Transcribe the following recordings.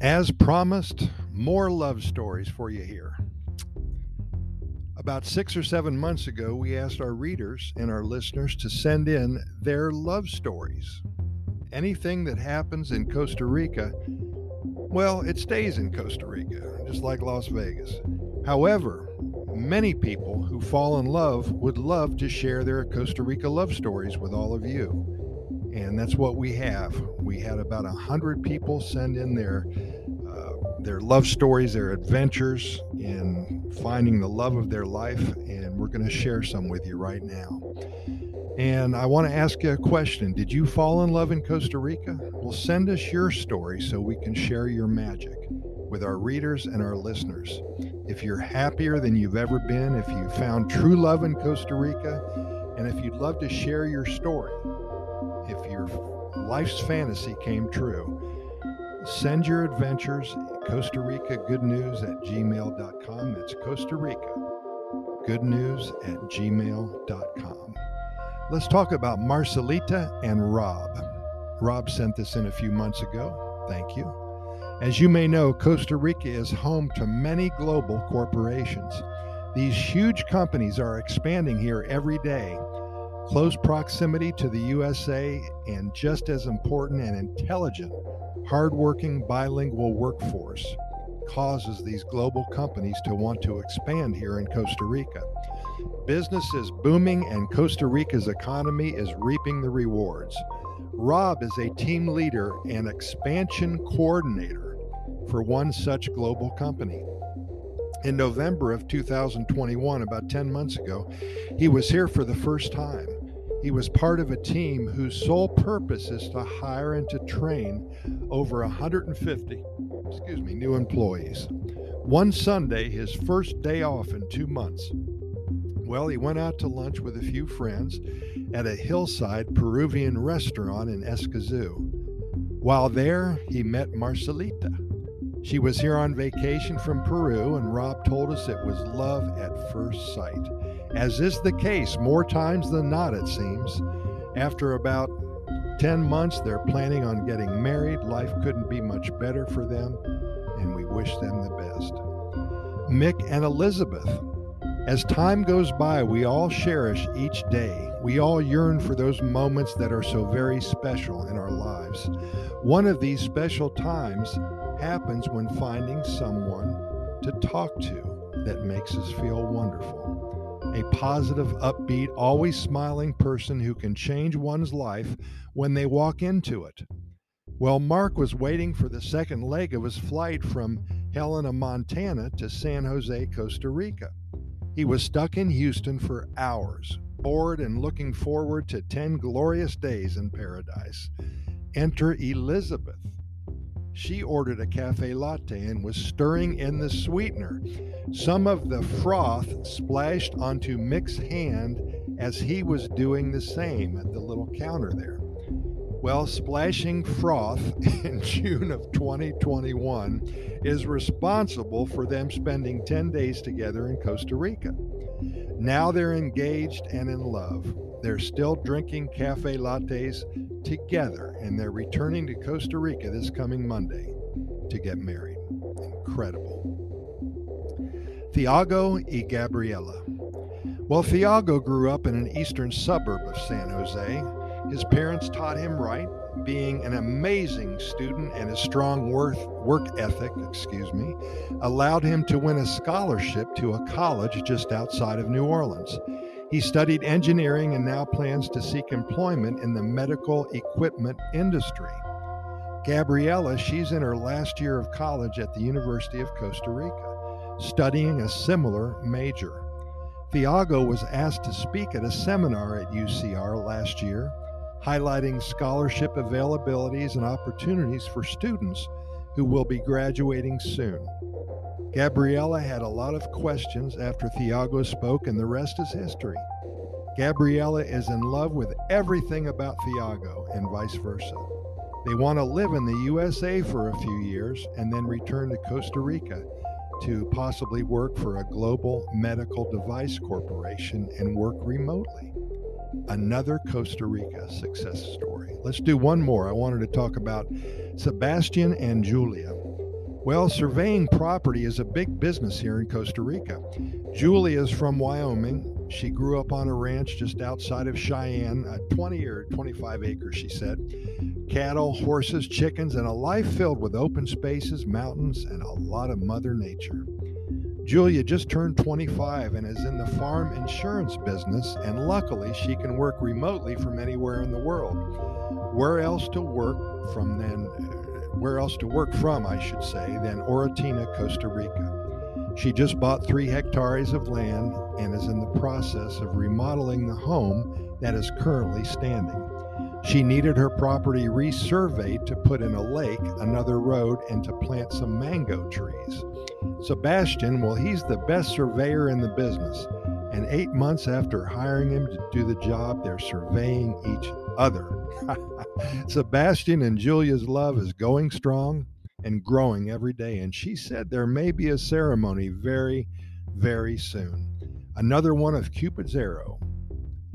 As promised, more love stories for you here. About six or seven months ago, we asked our readers and our listeners to send in their love stories. Anything that happens in Costa Rica, well, it stays in Costa Rica, just like Las Vegas. However, many people who fall in love would love to share their Costa Rica love stories with all of you and that's what we have. We had about a hundred people send in their their love stories, their adventures in finding the love of their life, and we're going to share some with you right now. And I want to ask you a question: Did you fall in love in Costa Rica? Well, send us your story so we can share your magic with our readers and our listeners. If you're happier than you've ever been, if you found true love in Costa Rica, and if you'd love to share your story, if your life's fantasy came true, send your adventures Costa Rica Good News at gmail.com. That's Costa Rica Good News at gmail.com. Let's talk about Marcelita and Rob. Rob sent this in a few months ago. Thank you. As you may know, Costa Rica is home to many global corporations. These huge companies are expanding here every day Close proximity to the USA and just as important and intelligent, hardworking bilingual workforce causes these global companies to want to expand here in Costa Rica. Business is booming and Costa Rica's economy is reaping the rewards. Rob is a team leader and expansion coordinator for one such global company in November of 2021, about 10 months ago, he was here for the first time. He was part of a team whose sole purpose is to hire and to train over 150, excuse me, new employees. One Sunday, his first day off in 2 months. Well, he went out to lunch with a few friends at a hillside Peruvian restaurant in Escazú. While there, he met Marcelita. She was here on vacation from Peru, and Rob told us it was love at first sight. As is the case more times than not, it seems. After about 10 months, they're planning on getting married. Life couldn't be much better for them, and we wish them the best. Mick and Elizabeth. As time goes by, we all cherish each day. We all yearn for those moments that are so very special in our lives. One of these special times happens when finding someone to talk to that makes us feel wonderful a positive, upbeat, always smiling person who can change one's life when they walk into it. Well, Mark was waiting for the second leg of his flight from Helena, Montana to San Jose, Costa Rica. He was stuck in Houston for hours, bored and looking forward to 10 glorious days in paradise. Enter Elizabeth. She ordered a cafe latte and was stirring in the sweetener. Some of the froth splashed onto Mick's hand as he was doing the same at the little counter there. Well, splashing froth in June of 2021 is responsible for them spending 10 days together in Costa Rica. Now they're engaged and in love. They're still drinking cafe lattes together, and they're returning to Costa Rica this coming Monday to get married. Incredible. Thiago y Gabriela. Well, Thiago grew up in an eastern suburb of San Jose. His parents taught him right, being an amazing student and his strong work, work ethic, excuse me, allowed him to win a scholarship to a college just outside of New Orleans. He studied engineering and now plans to seek employment in the medical equipment industry. Gabriela, she's in her last year of college at the University of Costa Rica, studying a similar major. Thiago was asked to speak at a seminar at UCR last year, highlighting scholarship availabilities and opportunities for students who will be graduating soon. Gabriela had a lot of questions after Thiago spoke, and the rest is history. Gabriela is in love with everything about Thiago and vice versa. They want to live in the USA for a few years and then return to Costa Rica to possibly work for a global medical device corporation and work remotely. Another Costa Rica success story. Let's do one more. I wanted to talk about Sebastian and Julia. Well, surveying property is a big business here in Costa Rica. Julie is from Wyoming. She grew up on a ranch just outside of Cheyenne, a 20 or 25 acres, she said. Cattle, horses, chickens, and a life filled with open spaces, mountains, and a lot of Mother Nature. Julia just turned 25 and is in the farm insurance business, and luckily she can work remotely from anywhere in the world. Where else to work from then? Where else to work from, I should say, than Orotina, Costa Rica. She just bought three hectares of land and is in the process of remodeling the home that is currently standing. She needed her property resurveyed to put in a lake, another road, and to plant some mango trees. Sebastian, well, he's the best surveyor in the business. And eight months after hiring him to do the job, they're surveying each other. Sebastian and Julia's love is going strong and growing every day. And she said there may be a ceremony very, very soon. Another one of Cupid's arrow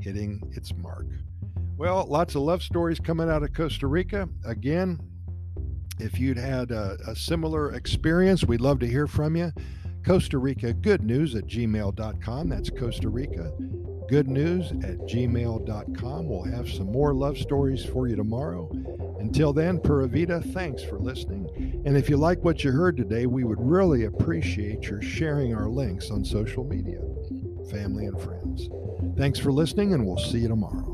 hitting its mark. Well, lots of love stories coming out of Costa Rica. Again, if you'd had a, a, similar experience, we'd love to hear from you. Costa Rica Good News at gmail.com. That's Costa Rica Good News at gmail.com. We'll have some more love stories for you tomorrow. Until then, Pura Vida, thanks for listening. And if you like what you heard today, we would really appreciate your sharing our links on social media, family, and friends. Thanks for listening, and we'll see you tomorrow.